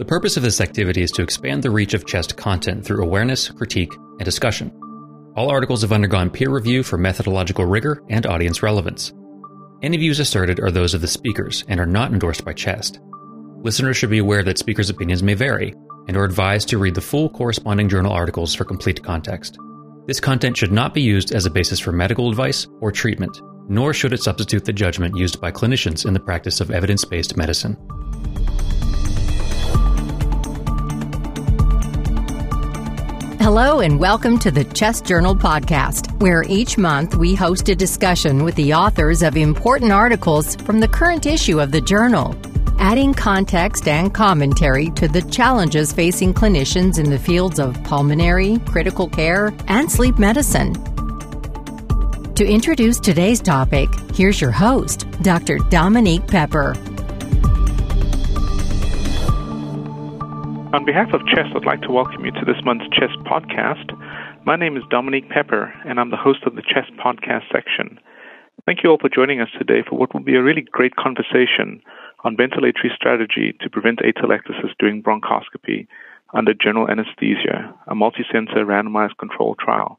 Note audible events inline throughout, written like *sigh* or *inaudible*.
The purpose of this activity is to expand the reach of CHEST content through awareness, critique, and discussion. All articles have undergone peer review for methodological rigor and audience relevance. Any views asserted are those of the speakers and are not endorsed by CHEST. Listeners should be aware that speakers' opinions may vary and are advised to read the full corresponding journal articles for complete context. This content should not be used as a basis for medical advice or treatment, nor should it substitute the judgment used by clinicians in the practice of evidence based medicine. Hello, and welcome to the Chest Journal podcast, where each month we host a discussion with the authors of important articles from the current issue of the journal, adding context and commentary to the challenges facing clinicians in the fields of pulmonary, critical care, and sleep medicine. To introduce today's topic, here's your host, Dr. Dominique Pepper. On behalf of CHEST, I'd like to welcome you to this month's CHEST podcast. My name is Dominique Pepper, and I'm the host of the CHEST podcast section. Thank you all for joining us today for what will be a really great conversation on ventilatory strategy to prevent atelectasis during bronchoscopy under general anesthesia, a multi-center randomized control trial.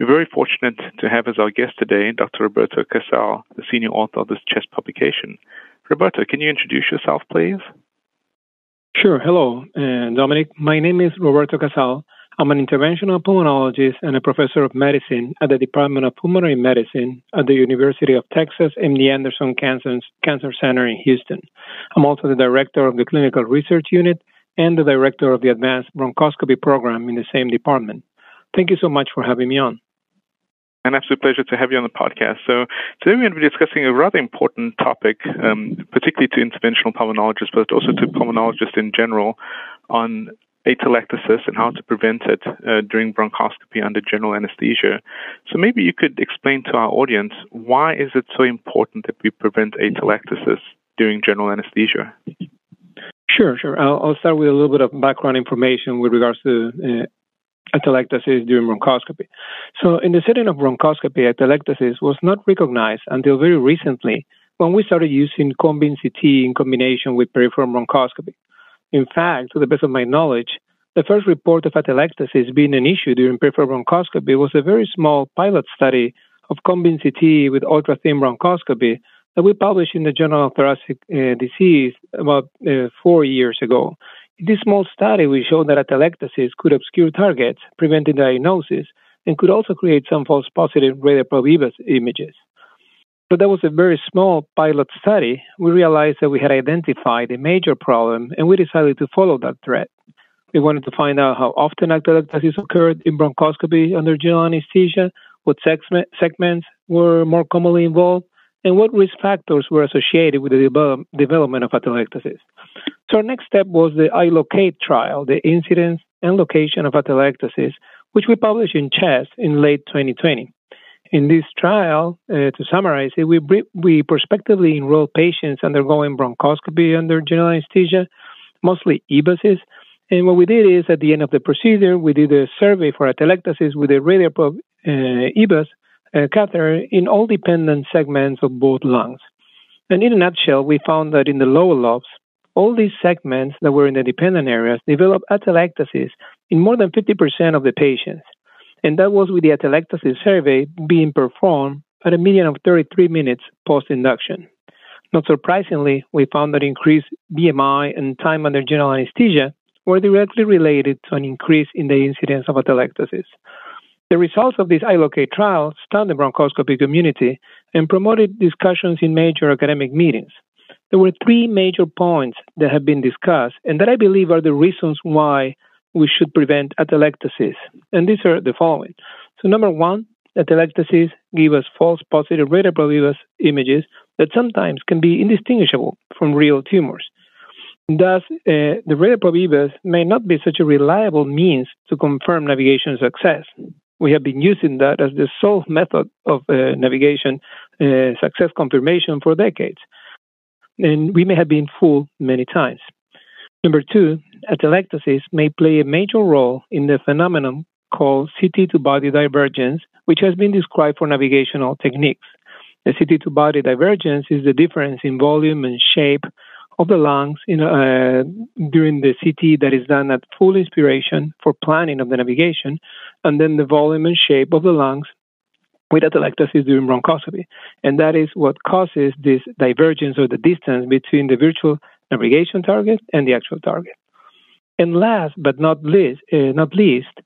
We're very fortunate to have as our guest today Dr. Roberto Casal, the senior author of this CHEST publication. Roberto, can you introduce yourself, please? Sure. Hello, uh, Dominique. My name is Roberto Casal. I'm an interventional pulmonologist and a professor of medicine at the Department of Pulmonary Medicine at the University of Texas MD Anderson Cancer, Cancer Center in Houston. I'm also the director of the Clinical Research Unit and the director of the Advanced Bronchoscopy Program in the same department. Thank you so much for having me on an absolute pleasure to have you on the podcast. So today we're going to be discussing a rather important topic, um, particularly to interventional pulmonologists, but also to pulmonologists in general, on atelectasis and how to prevent it uh, during bronchoscopy under general anesthesia. So maybe you could explain to our audience why is it so important that we prevent atelectasis during general anesthesia? Sure, sure. I'll, I'll, start with a little bit of background information with regards to uh, atelectasis during bronchoscopy. So, in the setting of bronchoscopy, atelectasis was not recognized until very recently when we started using beam CT in combination with peripheral bronchoscopy. In fact, to the best of my knowledge, the first report of atelectasis being an issue during peripheral bronchoscopy was a very small pilot study of beam CT with ultra thin bronchoscopy that we published in the Journal of Thoracic uh, Disease about uh, four years ago. In this small study, we showed that atelectasis could obscure targets, preventing diagnosis, and could also create some false positive radial probe images. So that was a very small pilot study. We realized that we had identified a major problem, and we decided to follow that thread. We wanted to find out how often atelectasis occurred in bronchoscopy under general anesthesia, what segments were more commonly involved, and what risk factors were associated with the develop- development of atelectasis. So our next step was the iLocate trial, the incidence and location of atelectasis, which we published in CHEST in late 2020. In this trial, uh, to summarize it, we, we prospectively enrolled patients undergoing bronchoscopy under general anesthesia, mostly EBUSs. And what we did is, at the end of the procedure, we did a survey for atelectasis with a radial probe uh, EBUS Uh, catheter in all dependent segments of both lungs. And in a nutshell, we found that in the lower lobes, all these segments that were in the dependent areas developed atelectasis in more than 50% of the patients. And that was with the atelectasis survey being performed at a median of 33 minutes post induction. Not surprisingly, we found that increased BMI and time under general anesthesia were directly related to an increase in the incidence of atelectasis. The results of this iLocate trial stunned the bronchoscopy community and promoted discussions in major academic meetings there were three major points that have been discussed, and that I believe are the reasons why we should prevent atelectasis. And these are the following. So, number one, atelectasis give us false positive radial probe images that sometimes can be indistinguishable from real tumors. Thus, uh, the radial probe may not be such a reliable means to confirm navigation success. We have been using that as the sole method of uh, navigation uh, success confirmation for decades and we may have been fooled many times. Number two, atelectasis may play a major role in the phenomenon called CT to body divergence, which has been described for navigational techniques. The CT to body divergence is the difference in volume and shape of the lungs know, uh, during the CT that is done at full inspiration for planning of the navigation, and then the volume and shape of the lungs with atelectasis during bronchoscopy. And that is what causes this divergence or the distance between the virtual navigation target and the actual target. And last but not least, uh, not least,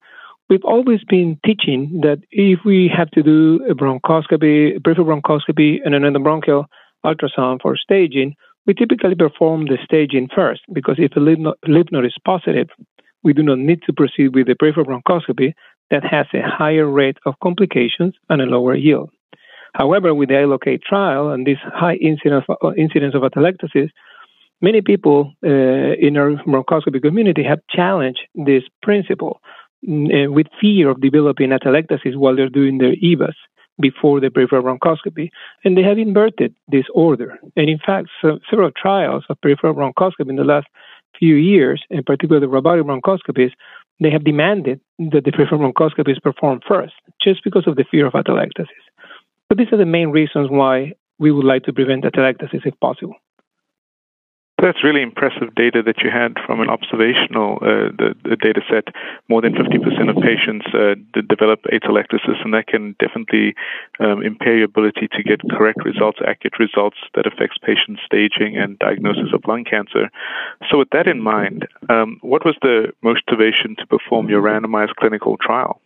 we've always been teaching that if we have to do a bronchoscopy, a peripheral bronchoscopy, and an endobronchial ultrasound for staging, we typically perform the staging first because if a lymph node is positive, we do not need to proceed with the peripheral bronchoscopy that has a higher rate of complications and a lower yield. However, with the iLOCATE trial and this high incidence of, uh, incidence of atelectasis, many people uh, in our bronchoscopy community have challenged this principle uh, with fear of developing atelectasis while they're doing their EBUS before the peripheral bronchoscopy, and they have inverted this order. And in fact, so, several trials of peripheral bronchoscopy in the last few years, in particular the robotic bronchoscopies, they have demanded that the peripheral bronchoscopy is performed first, just because of the fear of atelectasis. But these are the main reasons why we would like to prevent atelectasis if possible. That's really impressive data that you had from an observational uh, the, the, data set. More than 50% of patients uh, develop atelectasis, and that can definitely um, impair your ability to get correct results, accurate results that affects patient staging and diagnosis of lung cancer. So, with that in mind, um, what was the motivation to perform your randomized clinical trial?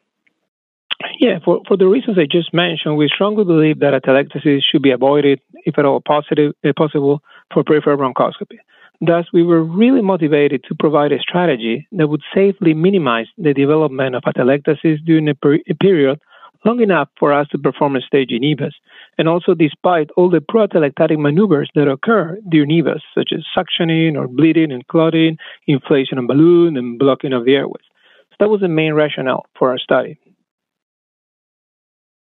Yeah, for, for the reasons I just mentioned, we strongly believe that atelectasis should be avoided, if at all possible, for peripheral bronchoscopy. Thus, we were really motivated to provide a strategy that would safely minimize the development of atelectasis during a, per- a period long enough for us to perform a stage in EBUS, and also despite all the proatelectatic maneuvers that occur during EBUS, such as suctioning or bleeding and clotting, inflation of balloon, and blocking of the airways. So that was the main rationale for our study.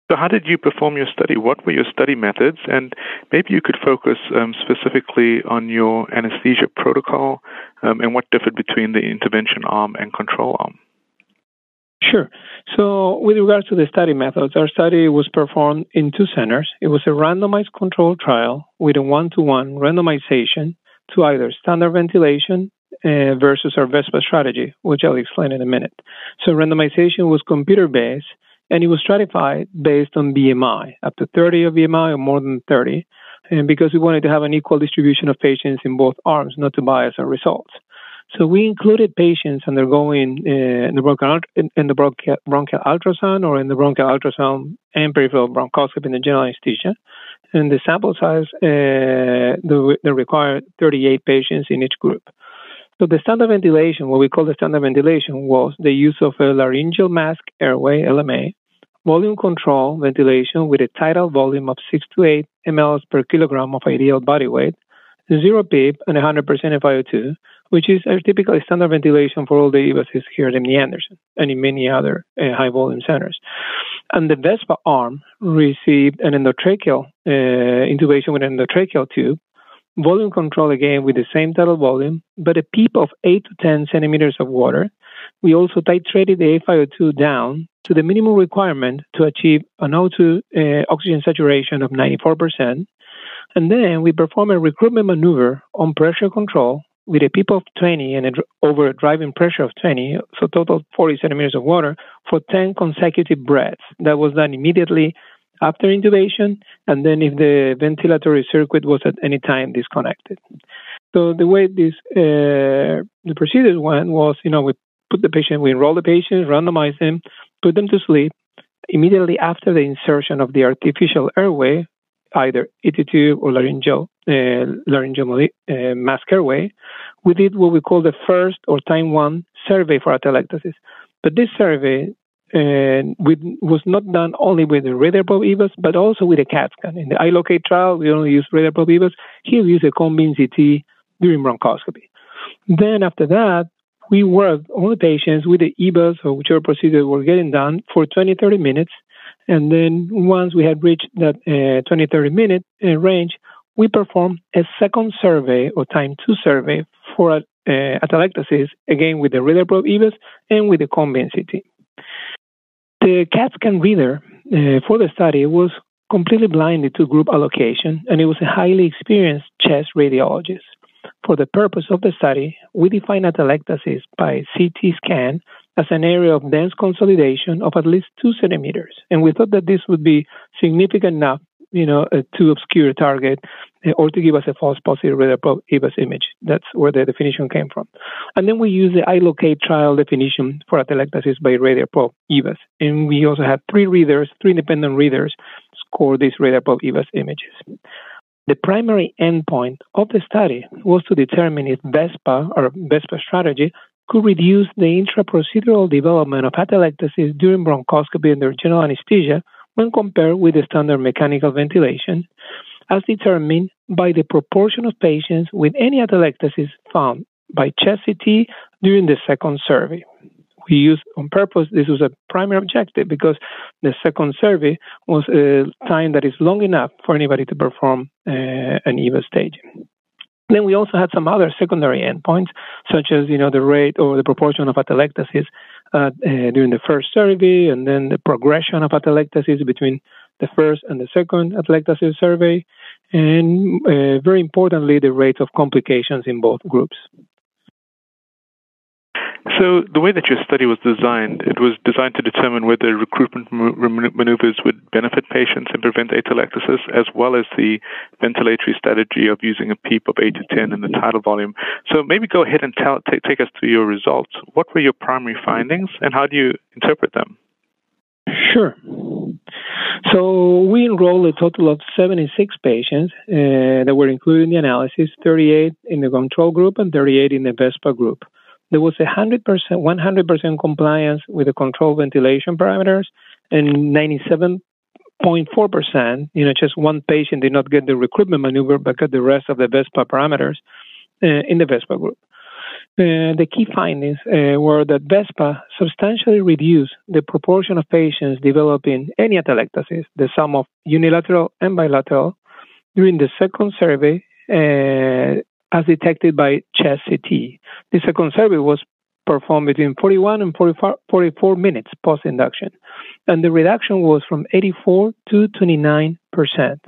So, how did you perform your study? What were your study methods? And maybe you could focus um, specifically on your anesthesia protocol um, and what differed between the intervention arm and control arm. Sure. So, with regards to the study methods, our study was performed in two centers. It was a randomized controlled trial with a one to one randomization to either standard ventilation uh, versus our VESPA strategy, which I'll explain in a minute. So, randomization was computer based and it was stratified based on BMI, up to 30 of BMI or more than 30, and because we wanted to have an equal distribution of patients in both arms, not to bias our results. So we included patients undergoing uh, endobronchial, in the bronchial, bronchial ultrasound or endobronchial ultrasound and peripheral bronchoscopy in the general anesthesia. And the sample size, uh, the, the required 38 patients in each group. So the standard ventilation, what we call the standard ventilation, was the use of a laryngeal mask airway (LMA), volume control ventilation with a tidal volume of 6 to 8 mLs per kilogram of ideal body weight, zero PEEP, and 100% FiO2, which is a typical standard ventilation for all the EBUS here at MD Anderson and in many other uh, high volume centers. And the VESPA arm received an endotracheal uh, intubation with an endotracheal tube volume control again with the same tidal volume, but a PEEP of 8 to 10 centimeters of water. We also titrated the FiO2 down to the minimum requirement to achieve an O2 uh, oxygen saturation of 94%. And then we perform a recruitment maneuver on pressure control with a PEEP of 20 and a, over a driving pressure of 20, so total 40 centimeters of water for 10 consecutive breaths. That was done immediately after intubation, and then if the ventilatory circuit was at any time disconnected. So the way this uh, the procedure went was, you know, we put the patient, we enroll the patient, randomize them, put them to sleep. Immediately after the insertion of the artificial airway, either ET tube or laryngeal uh, laryngeal uh, mask airway, we did what we call the first or time one survey for atelectasis. But this survey and with, was not done only with the radial probe EBUS, but also with a CAT scan. In the iLOCATE trial, we only used radial probe EBUS. Here we use a cone CT during bronchoscopy. Then after that, we worked on the patients with the EBUS or whichever procedure were getting done for 20, 30 minutes. And then once we had reached that uh, 20, 30 minute uh, range, we performed a second survey or time two survey for uh, atelectasis, again with the radial probe EVAs and with the cone CT. The CAT scan reader uh, for the study was completely blinded to group allocation, and it was a highly experienced chest radiologist. For the purpose of the study, we defined atelectasis by CT scan as an area of dense consolidation of at least two centimeters. And we thought that this would be significant enough, you know, uh, to obscure a target uh, or to give us a false positive radial EBUS image. That's where the definition came from. And then we use the iLocate trial definition for atelectasis by radial probe. And we also had three readers, three independent readers, score these radial probe images. The primary endpoint of the study was to determine if VESPA or VESPA strategy could reduce the intraprocedural development of atelectasis during bronchoscopy under general anesthesia when compared with the standard mechanical ventilation, as determined by the proportion of patients with any atelectasis found by chest CT during the second survey we used on purpose. This was a primary objective because the second survey was a time that is long enough for anybody to perform uh, an EBUS staging. Then we also had some other secondary endpoints, such as you know the rate or the proportion of atelectasis uh, uh, during the first survey, and then the progression of atelectasis between the first and the second atelectasis survey, and uh, very importantly, the rate of complications in both groups. So, the way that your study was designed, it was designed to determine whether recruitment maneuvers would benefit patients and prevent atelectasis, as well as the ventilatory strategy of using a PEEP of 8 to 10 in the tidal volume. So, maybe go ahead and tell, t- take us through your results. What were your primary findings, and how do you interpret them? Sure. So we enrolled a total of 76 patients uh, that were included in the analysis, 38 in the control group and 38 in the VESPA group there was a 100%, 100% compliance with the control ventilation parameters and 97.4%, you know, just one patient did not get the recruitment maneuver but got the rest of the VESPA parameters uh, in the VESPA group. Uh, the key findings uh, were that VESPA substantially reduced the proportion of patients developing any atelectasis, the sum of unilateral and bilateral, during the second survey uh, as detected by chest CT. The second survey was performed between 41 and 44, 44 minutes post induction, and the reduction was from 84 to 29 percent.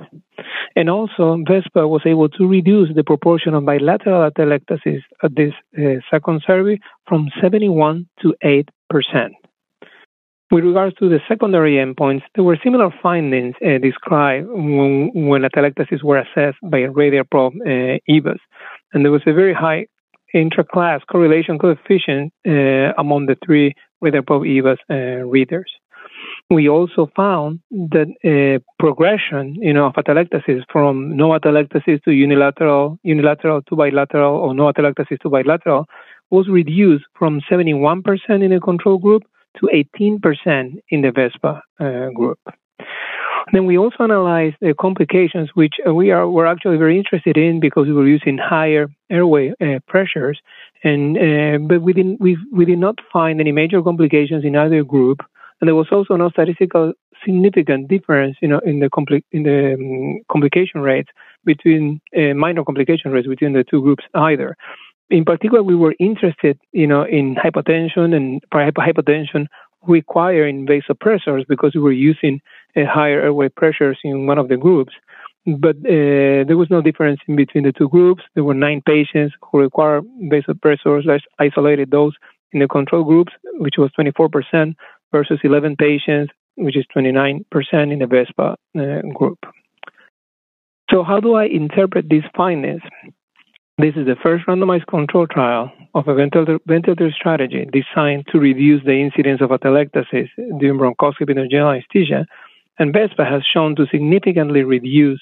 And also, VESPA was able to reduce the proportion of bilateral atelectasis at this uh, second survey from 71 to 8 percent. With regards to the secondary endpoints, there were similar findings uh, described when, when atelectasis were assessed by a radial probe uh, EBUS, and there was a very high intra-class correlation coefficient uh, among the three radial probe EBUS uh, readers. We also found that uh, progression, you know, of atelectasis from no atelectasis to unilateral, unilateral to bilateral, or no atelectasis to bilateral, was reduced from 71% in the control group to 18% in the VESPA uh, group. Then we also analyzed the complications, which we are were actually very interested in because we were using higher airway uh, pressures, and uh, but we didn't we we did not find any major complications in either group, and there was also no statistical significant difference, you know, in the compli- in the um, complication rates between uh, minor complication rates between the two groups either in particular, we were interested, you know, in hypotension and hypotension requiring vasopressors because we were using uh, higher airway pressures in one of the groups. But uh, there was no difference in between the two groups. There were nine patients who required vasopressors. Let's isolated those in the control groups, which was 24%, versus 11 patients, which is 29% in the VESPA uh, group. So, how do I interpret these findings? This is the first randomized control trial of a ventilator, strategy designed to reduce the incidence of atelectasis during bronchoscopy and general anesthesia, and VESPA has shown to significantly reduce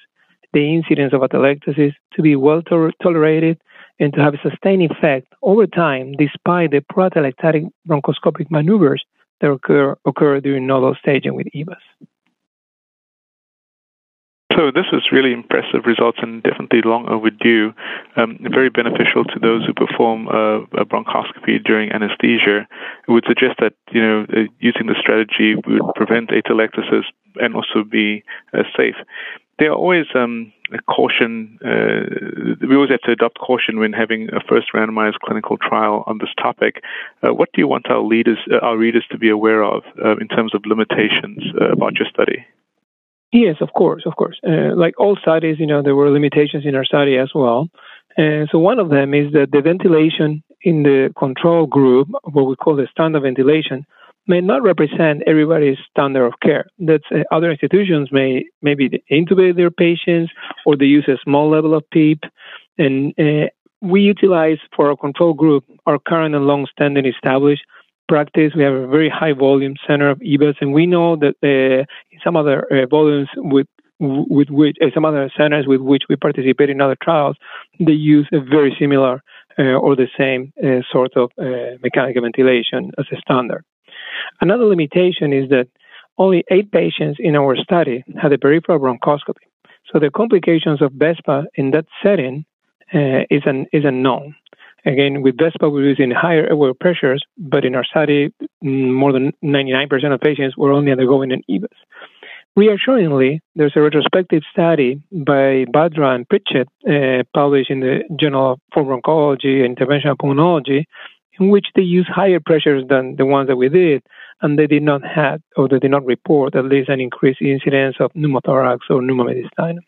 the incidence of atelectasis to be well to- tolerated and to have a sustained effect over time despite the proatelectatic bronchoscopic maneuvers that occur, occur during nodal staging with EBUS. So this was really impressive results and definitely long overdue. Um, very beneficial to those who perform uh, a bronchoscopy during anesthesia. It would suggest that you know uh, using the strategy would prevent atelectasis and also be uh, safe. There are always um, caution. Uh, we always have to adopt caution when having a first randomized clinical trial on this topic. Uh, what do you want our leaders, uh, our readers, to be aware of in terms of limitations about your study? Yes, of course, of course. Uh, like all studies, you know, there were limitations in our study as well. Uh, so one of them is that the ventilation in the control group, what we call the standard ventilation, may not represent everybody's standard of care. That uh, other institutions may maybe intubate their patients or they use a small level of PEEP. And uh, we utilize for our control group our current and long-standing established practice. We have a very high volume center of EBUS, and we know that uh, in some other uh, volumes with with which uh, some other centers with which we participate in other trials, they use a very similar uh, or the same uh, sort of uh, mechanical ventilation as a standard. Another limitation is that only eight patients in our study had a peripheral bronchoscopy. So the complications of VESPA in that setting is an is unknown. Again, with VESPA, we're using higher airway pressures, but in our study, mm, more than 99% of patients were only undergoing an EBUS. Reassuringly, there's a retrospective study by Bhadra and Pritchett uh, published in the Journal of Bronchology and Interventional Pulmonology in which they use higher pressures than the ones that we did, and they did not have or they did not report at least an increased incidence of pneumothorax or pneumomediastinum.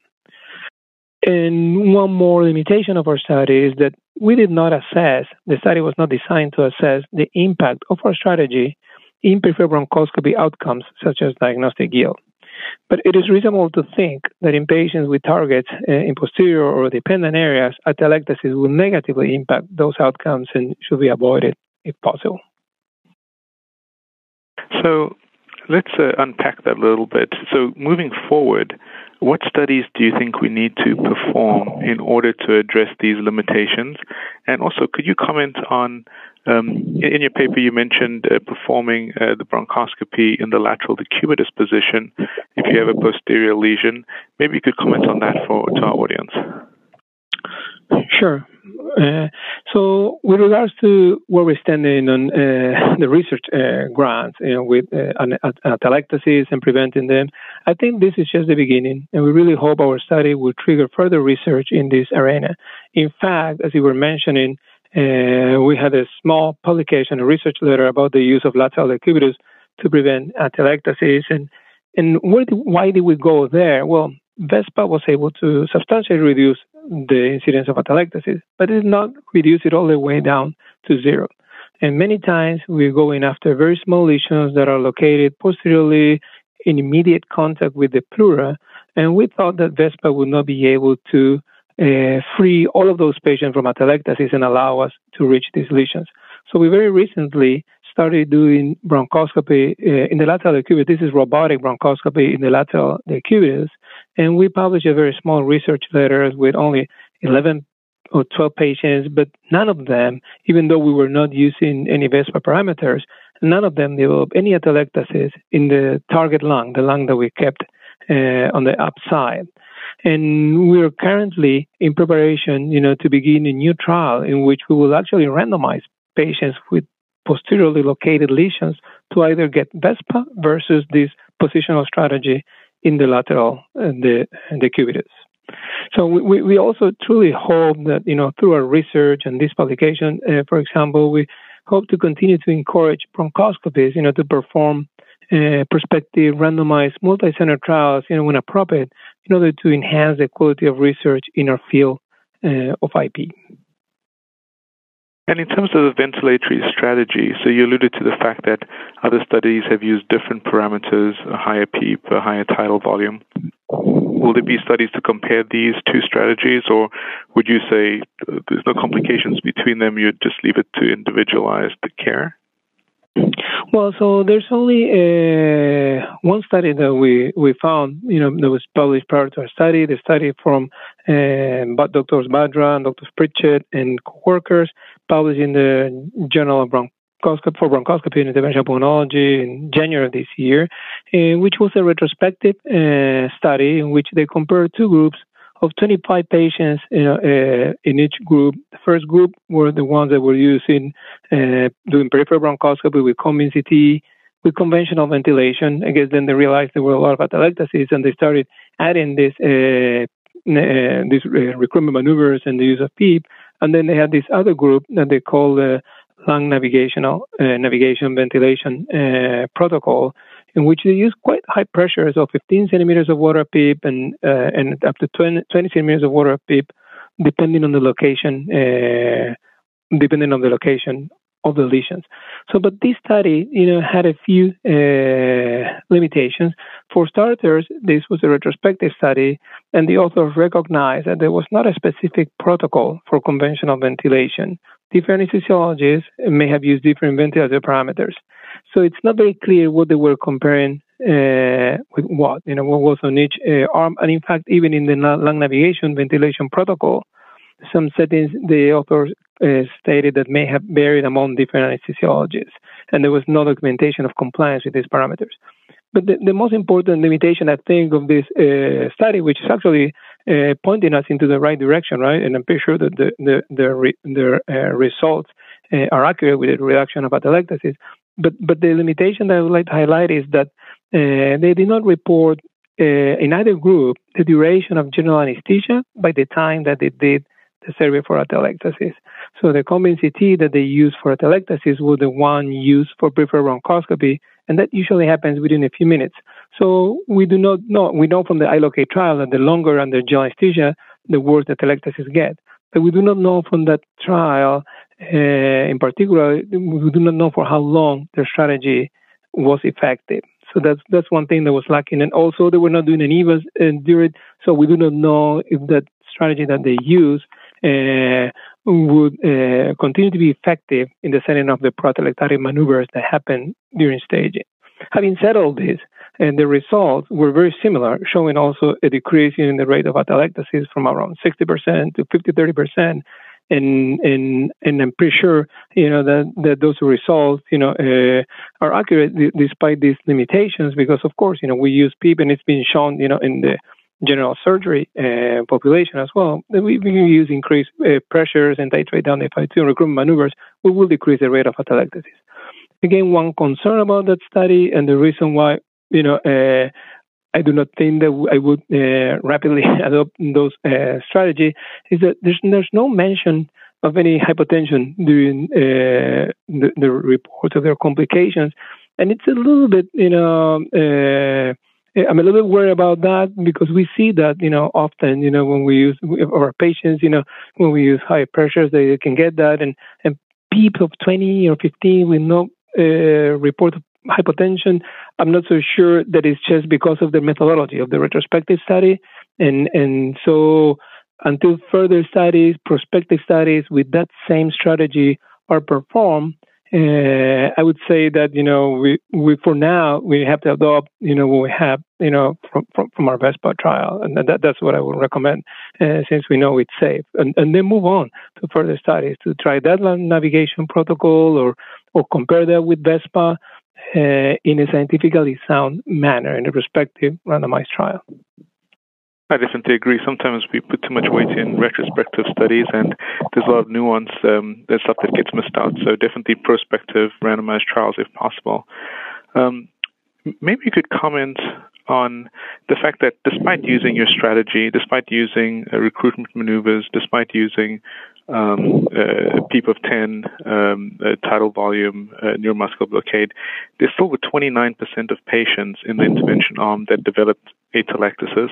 And one more limitation of our study is that we did not assess, the study was not designed to assess the impact of our strategy in peripheral bronchoscopy outcomes such as diagnostic yield. But it is reasonable to think that in patients with targets uh, in posterior or dependent areas, atelectasis will negatively impact those outcomes and should be avoided if possible. So let's uh, unpack that a little bit. So moving forward, what studies do you think we need to perform in order to address these limitations? And also, could you comment on um, in your paper, you mentioned uh, performing uh, the bronchoscopy in the lateral decubitus position if you have a posterior lesion. Maybe you could comment on that for to our audience. Sure. Uh, so, with regards to where we're standing on uh, the research uh, grants you know, with uh, atelectasis and preventing them, I think this is just the beginning, and we really hope our study will trigger further research in this arena. In fact, as you were mentioning, uh, we had a small publication, a research letter about the use of lateral decubitus to prevent atelectasis. And, and did, why did we go there? Well, VESPA was able to substantially reduce the incidence of atelectasis, but it did not reduce it all the way down to zero. And many times we're going after very small lesions that are located posteriorly in immediate contact with the pleura, and we thought that VESPA would not be able to uh, free all of those patients from atelectasis and allow us to reach these lesions. So we very recently started doing bronchoscopy uh, in the lateral decubitus. This is robotic bronchoscopy in the lateral decubitus, and we published a very small research letter with only 11 or 12 patients, but none of them, even though we were not using any VESPA parameters, none of them developed any atelectasis in the target lung, the lung that we kept uh, on the upside. And we are currently in preparation, you know, to begin a new trial in which we will actually randomize patients with posteriorly located lesions to either get VESPA versus this positional strategy in the lateral and the decubitus. So we, we also truly hope that you know through our research and this publication, uh, for example, we hope to continue to encourage bronchoscopies, you know, to perform uh, prospective randomized multi-center trials, you know, when appropriate, in order to enhance the quality of research in our field uh, of IP. And in terms of the ventilatory strategy, so you alluded to the fact that other studies have used different parameters, a higher PEEP, a higher tidal volume. Will there be studies to compare these two strategies, or would you say uh, there's no complications between them? You'd just leave it to individualized care? Well, so there's only uh, one study that we, we found, you know, that was published prior to our study. The study from uh, Drs. Bhadra and. Pritchett and co-workers published in the Journal of Bronchoscopy for Bronchoscopy and Interventional Pulmonology in January of this year, uh, which was a retrospective uh, study in which they compared two groups of 25 patients uh, in each group. The first group were the ones that were using uh, doing peripheral bronchoscopy with cone beam CT with conventional ventilation. I guess then they realized there were a lot of atelectasis and they started adding this uh, uh these uh, recruitment maneuvers and the use of PEEP. And then they had this other group that they call the lung navigational uh, navigation ventilation protocol in which they use quite high pressures of 15 centimeters of water PEEP and uh, and up to 20, 20 centimeters of water PEEP depending on the location, uh, depending on the location of the lesions. So, but this study, you know, had a few uh, limitations. For starters, this was a retrospective study, and the authors recognized that there was not a specific protocol for conventional ventilation. Different anesthesiologists may have used different ventilator parameters. So it's not very clear what they were comparing uh, with what, you know, what was on each uh, arm. And in fact, even in the lung navigation ventilation protocol, some settings the authors uh, stated that may have varied among different anesthesiologists, and there was no documentation of compliance with these parameters. But the, the most important limitation, I think, of this uh, study, which is actually uh, pointing us into the right direction, right? And I'm pretty sure that the the the, re, the uh, results uh, are accurate with the reduction of atelectasis. But but the limitation that I would like to highlight is that uh, they did not report in either group the duration of general anesthesia by the time that they did the survey for atelectasis. So the cone beam CT that they used for atelectasis was the one used for peripheral bronchoscopy, and that usually happens within a few minutes. So we do not know, we know from the iLocate trial that the longer under general anesthesia, the worse the atelectasis get. But we do not know from that trial, uh, in particular, we do not know for how long their strategy was effective. So that's that's one thing that was lacking, and also they were not doing an EBUS and during, so we do not know if that strategy that they use uh, would uh, continue to be effective in the setting of the proatelectatic maneuvers that happen during staging. Having said all this, and the results were very similar, showing also a decrease in the rate of atelectasis from around 60% to 50, 30%. And, and, and I'm pretty sure, you know, that, that those results, you know, uh, are accurate despite these limitations because, of course, you know, we use PEEP and it's been shown, you know, in the general surgery uh, population as well, we, we use increased uh, pressures and titrate down the FiO2 recruitment maneuvers, we will decrease the rate of atelectasis. Again, one concern about that study and the reason why, you know, uh, I do not think that I would uh, rapidly *laughs* adopt those uh, strategy is that there's there's no mention of any hypotension during uh, the, the report of their complications, and it's a little bit, you know I'm a little bit worried about that because we see that, you know, often, you know, when we use our patients, you know, when we use high pressures, they can get that. And, and people of 20 or 15 with no uh, report of hypotension, I'm not so sure that it's just because of the methodology of the retrospective study. And, and so until further studies, prospective studies with that same strategy are performed, uh, I would say that you know we, we for now we have to adopt you know what we have you know from from, from our VESPA trial, and that, that's what I would recommend uh, since we know it's safe, and, and then move on to further studies to try that navigation protocol or or compare that with VESPA uh, in a scientifically sound manner in a respective randomized trial. I definitely agree. Sometimes we put too much weight in retrospective studies, and there's a lot of nuance. Um, there's stuff that gets missed out. So definitely prospective randomized trials if possible. Um, maybe you could comment on the fact that despite using your strategy, despite using uh, recruitment maneuvers, despite using um, uh, PEEP of 10, um, uh, tidal volume, uh, neuromuscular blockade, there still were 29% of patients in the intervention arm that developed atelectasis.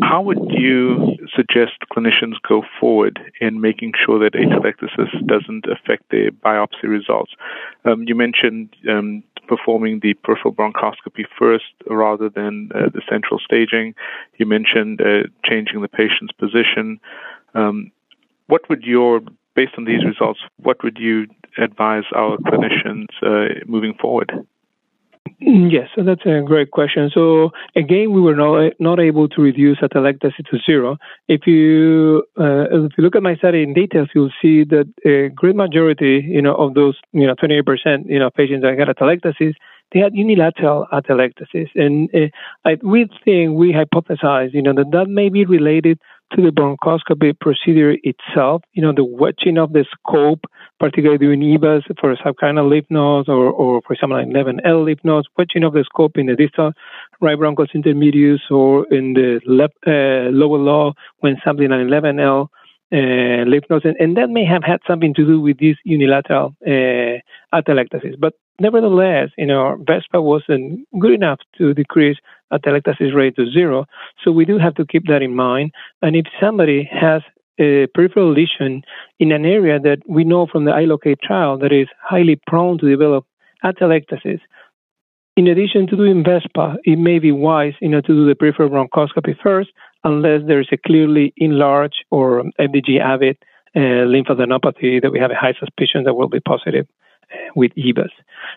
How would you suggest clinicians go forward in making sure that atelectasis doesn't affect their biopsy results? Um, you mentioned um, performing the peripheral bronchoscopy first rather than uh, the central staging. You mentioned uh, changing the patient's position. Um, what would your, based on these results, what would you advise our clinicians uh, moving forward? Mm, yes, so that's a great question. So again, we were not not able to reduce atelectasis to zero. If you uh, if you look at my study in details, you'll see that a great majority, you know, of those, you know, 28%, you know, patients that had atelectasis, they had unilateral atelectasis, and uh, I, we think we hypothesize, you know, that that may be related to the bronchoscopy procedure itself, you know, the wedging of the scope, particularly during EBUS for subcarinal lymph nodes or, or for example, 11L lymph nodes, wedging of the scope in the distal right bronchus intermedius or in the left uh, lower lobe when sampling an 11L uh, lymph nodes, and, and, that may have had something to do with this unilateral uh, atelectasis. But nevertheless, you know, VESPA wasn't good enough to decrease atelectasis rate to zero, so we do have to keep that in mind. And if somebody has a peripheral lesion in an area that we know from the iLocate trial that is highly prone to develop atelectasis. In addition to doing VESPA, it may be wise, you know, to do the peripheral bronchoscopy first, unless there is a clearly enlarged or FDG avid uh, lymphadenopathy that we have a high suspicion that will be positive with EBUS.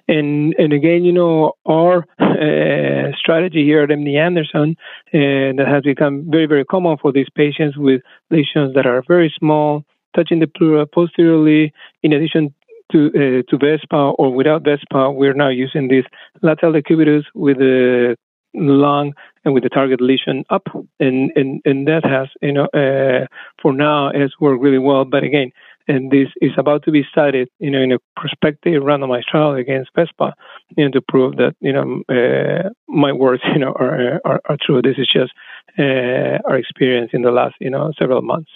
And and again, you know, our uh, strategy here at MD Anderson uh, that has become very very common for these patients with lesions that are very small, touching the pleura posteriorly. In addition to uh, to VESPA or without VESPA, we're now using this lateral decubitus with the lung and with the target lesion up, and and and that has you know uh, for now has worked really well. But again, and this is about to be studied, you know, in a prospective randomized trial against VESPA, you know, to prove that you know uh, my words, *laughs* you know, are are, are true. This is just uh, our experience in the last, you know, several months.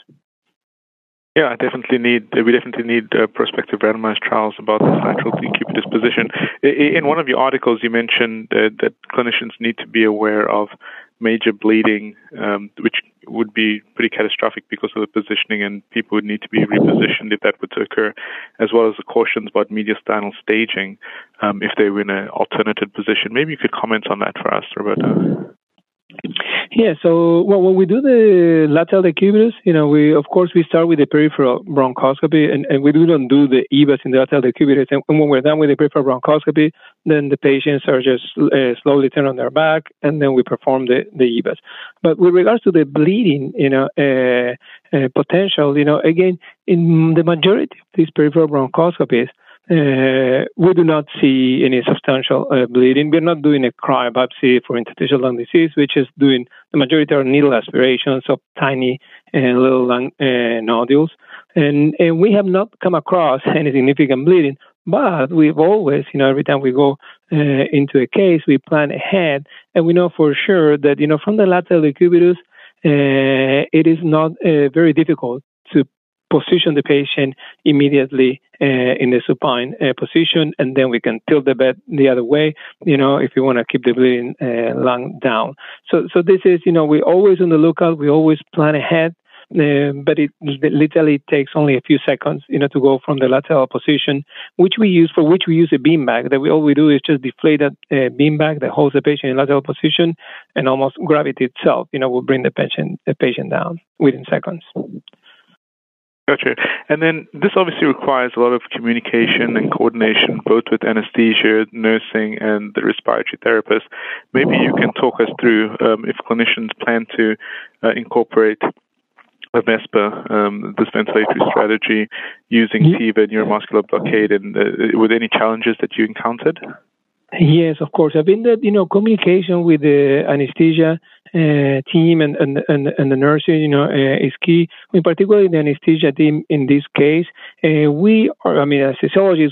Yeah, I definitely need. We definitely need uh, prospective randomized trials about this lateral decubitus. In one of your articles, you mentioned uh, that clinicians need to be aware of major bleeding, um, which would be pretty catastrophic because of the positioning, and people would need to be repositioned if that were to occur, as well as the cautions about mediastinal staging um, if they were in an alternative position. Maybe you could comment on that for us, Roberto. Yeah, so well, when we do the lateral decubitus, you know, we of course we start with the peripheral bronchoscopy, and, and we do not do the EBUS in the lateral decubitus. And when we're done with the peripheral bronchoscopy, then the patients are just uh, slowly turned on their back, and then we perform the the EBUS. But with regards to the bleeding, you know, uh, uh, potential, you know, again, in the majority of these peripheral bronchoscopies, we do not see any substantial uh, bleeding. We're not doing a cryobiopsy for interstitial lung disease, which is doing the majority are needle aspirations of tiny uh, little lung uh, nodules. And, and we have not come across *laughs* any significant bleeding, but we've always, you know, every time we go uh, into a case, we plan ahead, and we know for sure that, you know, from the lateral decubitus, uh, it is not very difficult position the patient immediately uh, in the supine uh, position, and then we can tilt the bed the other way, you know, if you want to keep the bleeding uh, lung down. So, so this is, you know, we're always on the lookout. We always plan ahead. Uh, but it literally takes only a few seconds, you know, to go from the lateral position, which we use for which we use a beam bag. That we all we do is just deflate that uh, beam bag that holds the patient in lateral position, and almost gravity itself, you know, will bring the patient the patient down within seconds. Gotcha. And then this obviously requires a lot of communication and coordination, both with anesthesia, nursing, and the respiratory therapist. Maybe you can talk us through um, if clinicians plan to uh, incorporate a VESPA, um, this ventilatory strategy, using TIVA neuromuscular blockade, and uh, with any challenges that you encountered. Yes, of course. I've been that you know communication with the anesthesia uh, team and, and, and, and the nurses, you know, uh, is key. I mean, particularly the anesthesia team in this case, uh, we are, I mean, as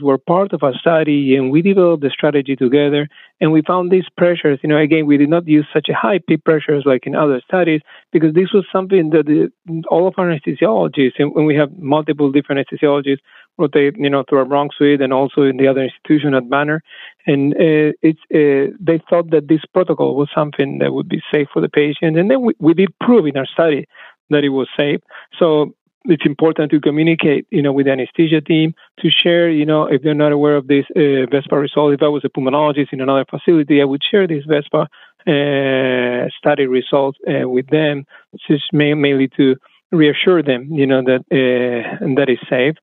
were part of a study and we developed the strategy together. And we found these pressures, you know, again, we did not use such a high peak pressures like in other studies because this was something that the, all of our anesthesiologists, and when we have multiple different anesthesiologists, rotate, you know, through our bronx suite and also in the other institution at Banner. And uh, it's uh, they thought that this protocol was something that would be safe for the patient, and then we, we did prove in our study that it was safe. So it's important to communicate, you know, with the anesthesia team to share, you know, if they're not aware of this uh, VESPA result. If I was a pulmonologist in another facility, I would share this VESPA uh, study results uh, with them, just mainly to reassure them, you know, that uh, that is safe.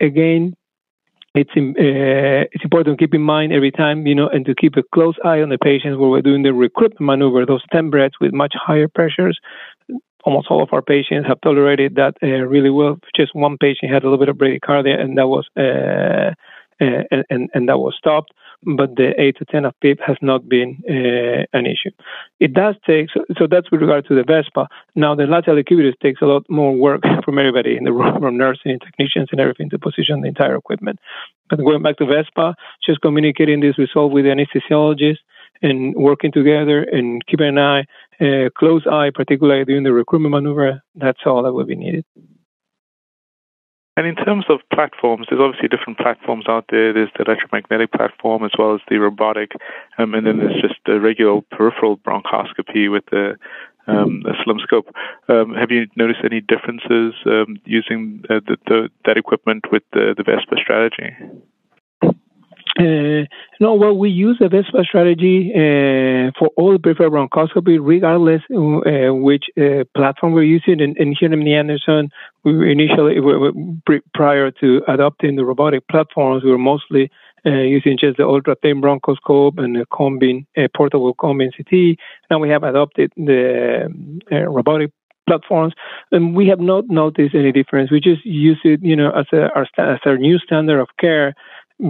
Again, it's uh, it's important to keep in mind every time, you know, and to keep a close eye on the patients where we're doing the recruitment maneuver, those 10 breaths with much higher pressures. Almost all of our patients have tolerated that uh, really well. Just one patient had a little bit of bradycardia, and that was uh, uh and, and, and that was stopped but the 8 to 10 of PIP has not been uh, an issue. It does take, so, so, that's with regard to the VESPA. Now, the lateral decubitus takes a lot more work *laughs* from everybody in the room, *laughs* from nursing, and technicians, and everything to position the entire equipment. But going back to VESPA, just communicating this result with the anesthesiologist and working together and keeping an eye, uh, close eye, particularly during the recruitment maneuver, that's all that will be needed. And in terms of platforms, there's obviously different platforms out there. There's the electromagnetic platform as well as the robotic, um, and then there's just the regular peripheral bronchoscopy with the um, a slim scope. Um, have you noticed any differences um, using uh, the, the, that equipment with the, the VESPA strategy? Uh, no, well, we use the VESPA strategy uh, for all the peripheral bronchoscopy, regardless uh, which uh, platform we're using. And, and, here in MD Anderson, we initially, we, prior to adopting the robotic platforms, we were mostly uh, using just the ultra thin bronchoscope and the cone beam, uh, portable cone beam CT. Now we have adopted the robotic platforms, and we have not noticed any difference. We just use it, you know, as a, our, as our new standard of care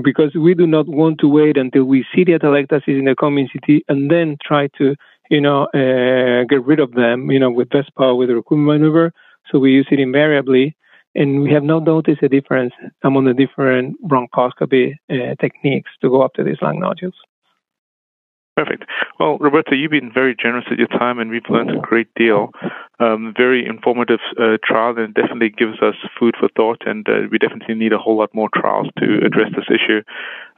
because we do not want to wait until we see the atelectasis in the CT and then try to, you know, uh, get rid of them, you know, with VESPA, with the recruitment maneuver. So we use it invariably, and we have not noticed a difference among the different bronchoscopy uh, techniques to go after these lung nodules. Perfect. Well, Roberto, you've been very generous with your time, and we've learned a great deal. Um, very informative uh, trial, and definitely gives us food for thought. And uh, we definitely need a whole lot more trials to address this issue.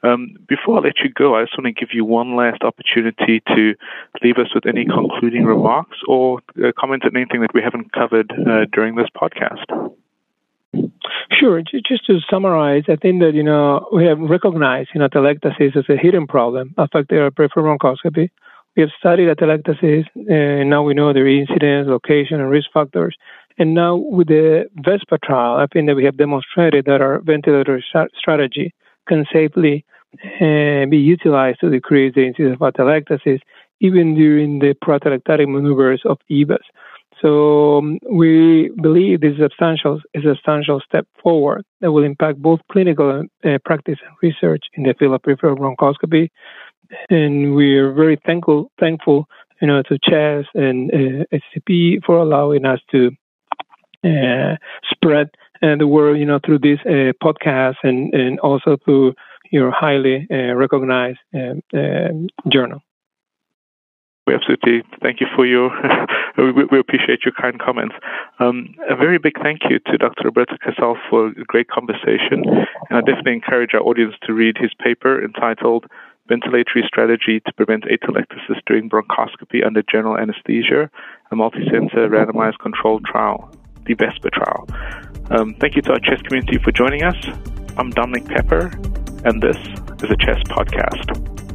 Um, before I let you go, I just want to give you one last opportunity to leave us with any concluding remarks or uh, comment on anything that we haven't covered uh, during this podcast. Sure. Just to summarize, I think that, you know, we have recognized, you know, atelectasis as a hidden problem affecting our peripheral bronchoscopy. We have studied atelectasis, and now we know their incidence, location, and risk factors. And now with the VESPA trial, I think that we have demonstrated that our ventilator strategy can safely uh, be utilized to decrease the incidence of atelectasis, even during the proatelectatic maneuvers of EBUS. So um, we believe this is a substantial, a substantial step forward that will impact both clinical uh, practice and research in the field of peripheral bronchoscopy. And we are very thankful, thankful, you know, to CHEST and uh, HCP for allowing us to uh, spread uh, the word, you know, through this uh, podcast and, and also through your highly uh, recognized journal. We absolutely thank you for your. *laughs* we, we, appreciate your kind comments. Um, a very big thank you to Dr. Roberto Casal for a great conversation, and I definitely encourage our audience to read his paper entitled "Ventilatory Strategy to Prevent Atelectasis During Bronchoscopy Under General Anesthesia: A Multicenter Randomized Controlled Trial, the VESPA trial." Um, thank you to our CHEST community for joining us. I'm Dominique Pepper, and this is a CHEST podcast.